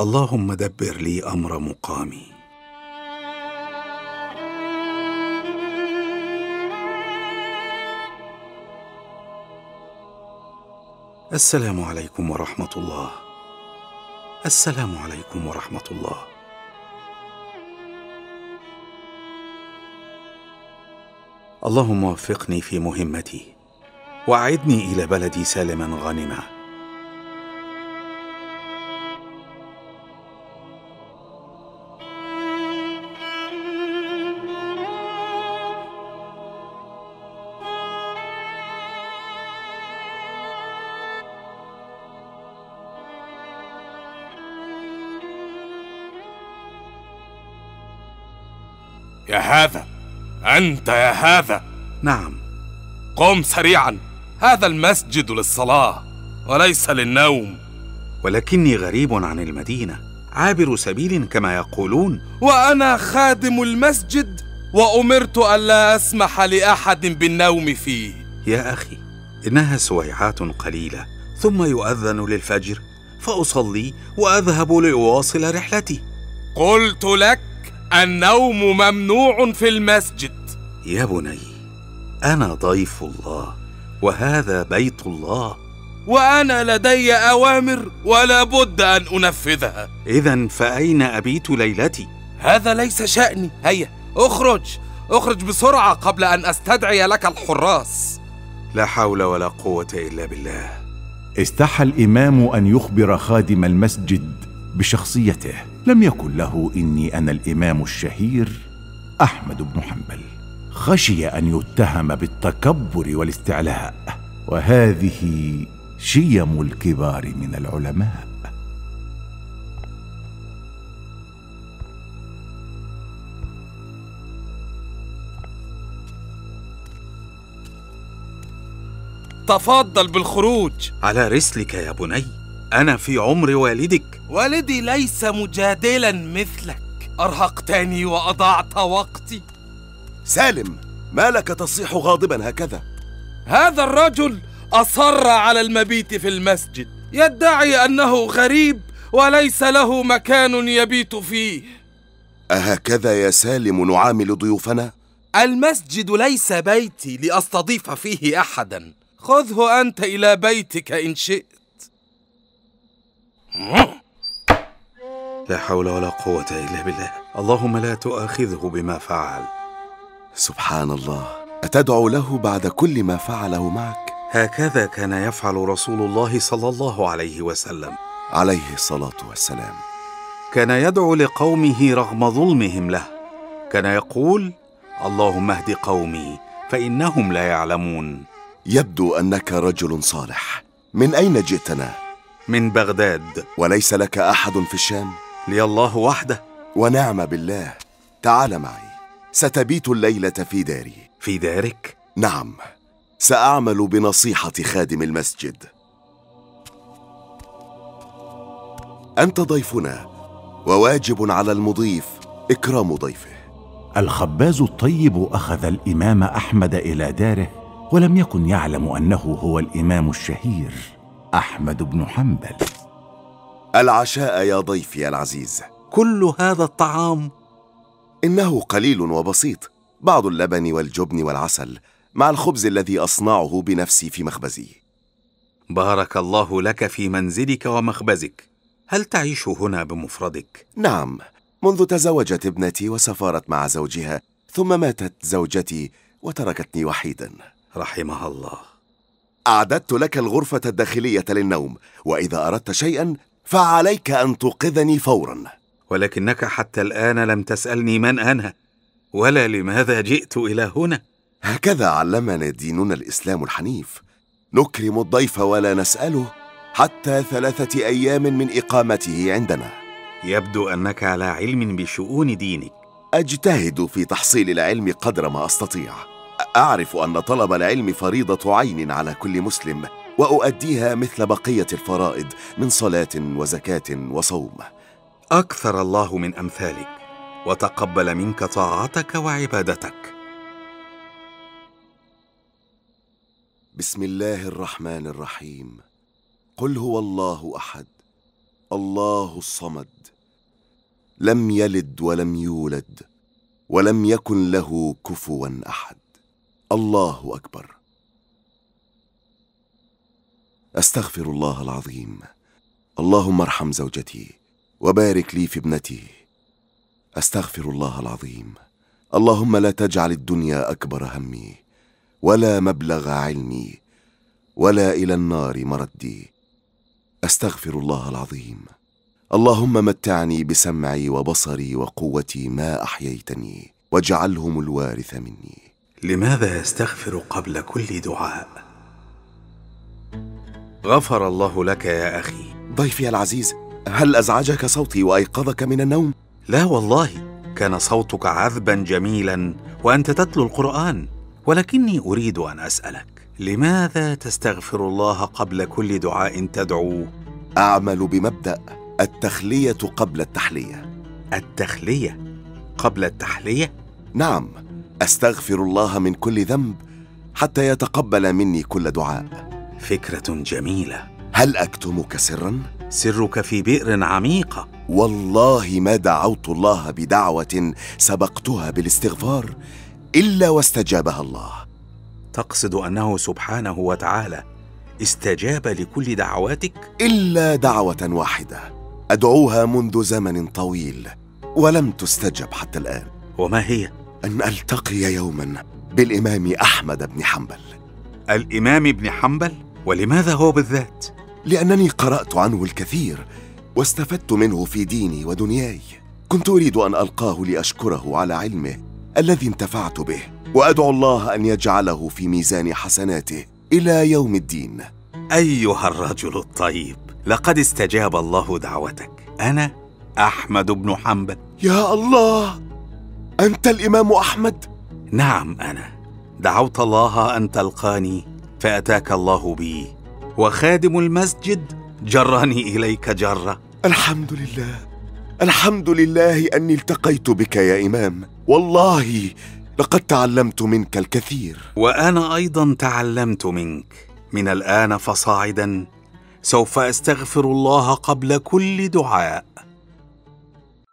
اللهم دبر لي أمر مقامي. السلام عليكم ورحمة الله. السلام عليكم ورحمة الله. اللهم وفقني في مهمتي وأعدني إلى بلدي سالما غانما يا هذا أنت يا هذا. نعم. قم سريعا. هذا المسجد للصلاة وليس للنوم. ولكني غريب عن المدينة. عابر سبيل كما يقولون. وأنا خادم المسجد وأمرت ألا أسمح لأحد بالنوم فيه. يا أخي إنها سويعات قليلة ثم يؤذن للفجر. فأصلي وأذهب لأواصل رحلتي. قلت لك النوم ممنوع في المسجد. يا بني أنا ضيف الله وهذا بيت الله. وأنا لدي أوامر ولا بد أن أنفذها. اذا فأين أبيت ليلتي؟ هذا ليس شأني. هيا أخرج. أخرج بسرعة قبل أن أستدعي لك الحراس. لا حول ولا قوة إلا بالله. استحى الإمام أن يخبر خادم المسجد. بشخصيته. لم يكن له إني أنا الإمام الشهير أحمد بن حنبل. خشي أن يتهم بالتكبر والاستعلاء وهذه شيم الكبار من العلماء. تفضل بالخروج. على رسلك يا بني. أنا في عمر والدك. والدي ليس مجادلا مثلك. أرهقتني وأضعت وقتي. سالم ما لك تصيح غاضبا هكذا؟ هذا الرجل أصر على المبيت في المسجد. يدعي أنه غريب وليس له مكان يبيت فيه. أهكذا يا سالم نعامل ضيوفنا؟ المسجد ليس بيتي لأستضيف فيه أحدا. خذه أنت إلى بيتك إن شئت. لا حول ولا قوة إلا بالله. اللهم لا تؤاخذه بما فعل. سبحان الله أتدعو له بعد كل ما فعله معك؟ هكذا كان يفعل رسول الله صلى الله عليه وسلم. عليه الصلاة والسلام. كان يدعو لقومه رغم ظلمهم له. كان يقول اللهم اهد قومي فإنهم لا يعلمون. يبدو أنك رجل صالح. من أين جئتنا؟ من بغداد. وليس لك أحد في الشام؟ لي الله وحده. ونعم بالله. تعال معي. ستبيت الليلة في داري. في دارك؟ نعم. سأعمل بنصيحة خادم المسجد. أنت ضيفنا وواجب على المضيف إكرام ضيفه. الخباز الطيب أخذ الإمام أحمد إلى داره ولم يكن يعلم أنه هو الإمام الشهير. أحمد بن حنبل. العشاء يا ضيفي العزيز. كل هذا الطعام؟ إنه قليل وبسيط. بعض اللبن والجبن والعسل مع الخبز الذي أصنعه بنفسي في مخبزي. بارك الله لك في منزلك ومخبزك. هل تعيش هنا بمفردك؟ نعم. منذ تزوجت ابنتي وسافرت مع زوجها ثم ماتت زوجتي وتركتني وحيدا. رحمها الله. أعددت لك الغرفة الداخلية للنوم وإذا أردت شيئا فعليك أن توقظني فورا. ولكنك حتى الآن لم تسألني من أنا ولا لماذا جئت إلى هنا. هكذا علمنا ديننا الإسلام الحنيف. نكرم الضيف ولا نسأله حتى ثلاثة أيام من إقامته عندنا. يبدو أنك على علم بشؤون دينك. أجتهد في تحصيل العلم قدر ما أستطيع. أعرف أن طلب العلم فريضة عين على كل مسلم وأؤديها مثل بقية الفرائض من صلاة وزكاة وصوم. أكثر الله من أمثالك وتقبل منك طاعتك وعبادتك. بسم الله الرحمن الرحيم. قل هو الله أحد الله الصمد. لم يلد ولم يولد ولم يكن له كفوا أحد. الله أكبر. أستغفر الله العظيم. اللهم ارحم زوجتي وبارك لي في ابنتي. أستغفر الله العظيم. اللهم لا تجعل الدنيا أكبر همي ولا مبلغ علمي ولا إلى النار مردي. أستغفر الله العظيم. اللهم متعني بسمعي وبصري وقوتي ما أحييتني واجعلهم الوارث مني. لماذا يستغفر قبل كل دعاء؟ غفر الله لك يا أخي. ضيفي العزيز هل أزعجك صوتي وأيقظك من النوم؟ لا والله كان صوتك عذبا جميلا وأنت تتلو القرآن ولكني أريد أن أسألك لماذا تستغفر الله قبل كل دعاء تدعو؟ أعمل بمبدأ التخلية قبل التحلية. التخلية؟ قبل التحلية؟ نعم. أستغفر الله من كل ذنب حتى يتقبل مني كل دعاء. فكرة جميلة. هل أكتمك سرا؟ سرك في بئر عميقه والله ما دعوت الله بدعوة سبقتها بالاستغفار إلا واستجابها الله. تقصد أنه سبحانه وتعالى استجاب لكل دعواتك؟ إلا دعوة واحدة. أدعوها منذ زمن طويل ولم تستجب حتى الآن. وما هي؟ أن ألتقي يوما بالإمام أحمد بن حنبل. الإمام ابن حنبل؟ ولماذا هو بالذات؟ لأنني قرأت عنه الكثير واستفدت منه في ديني ودنياي. كنت أريد أن ألقاه لأشكره على علمه الذي انتفعت به وأدعو الله أن يجعله في ميزان حسناته إلى يوم الدين. أيها الرجل الطيب لقد استجاب الله دعوتك. أنا أحمد بن حنبل. يا الله! أنت الإمام أحمد؟ نعم أنا. دعوت الله أن تلقاني فأتاك الله بي. وخادم المسجد جرني إليك جرة. الحمد لله. الحمد لله أني التقيت بك يا إمام. والله لقد تعلمت منك الكثير. وأنا أيضا تعلمت منك. من الآن فصاعدا. سوف أستغفر الله قبل كل دعاء.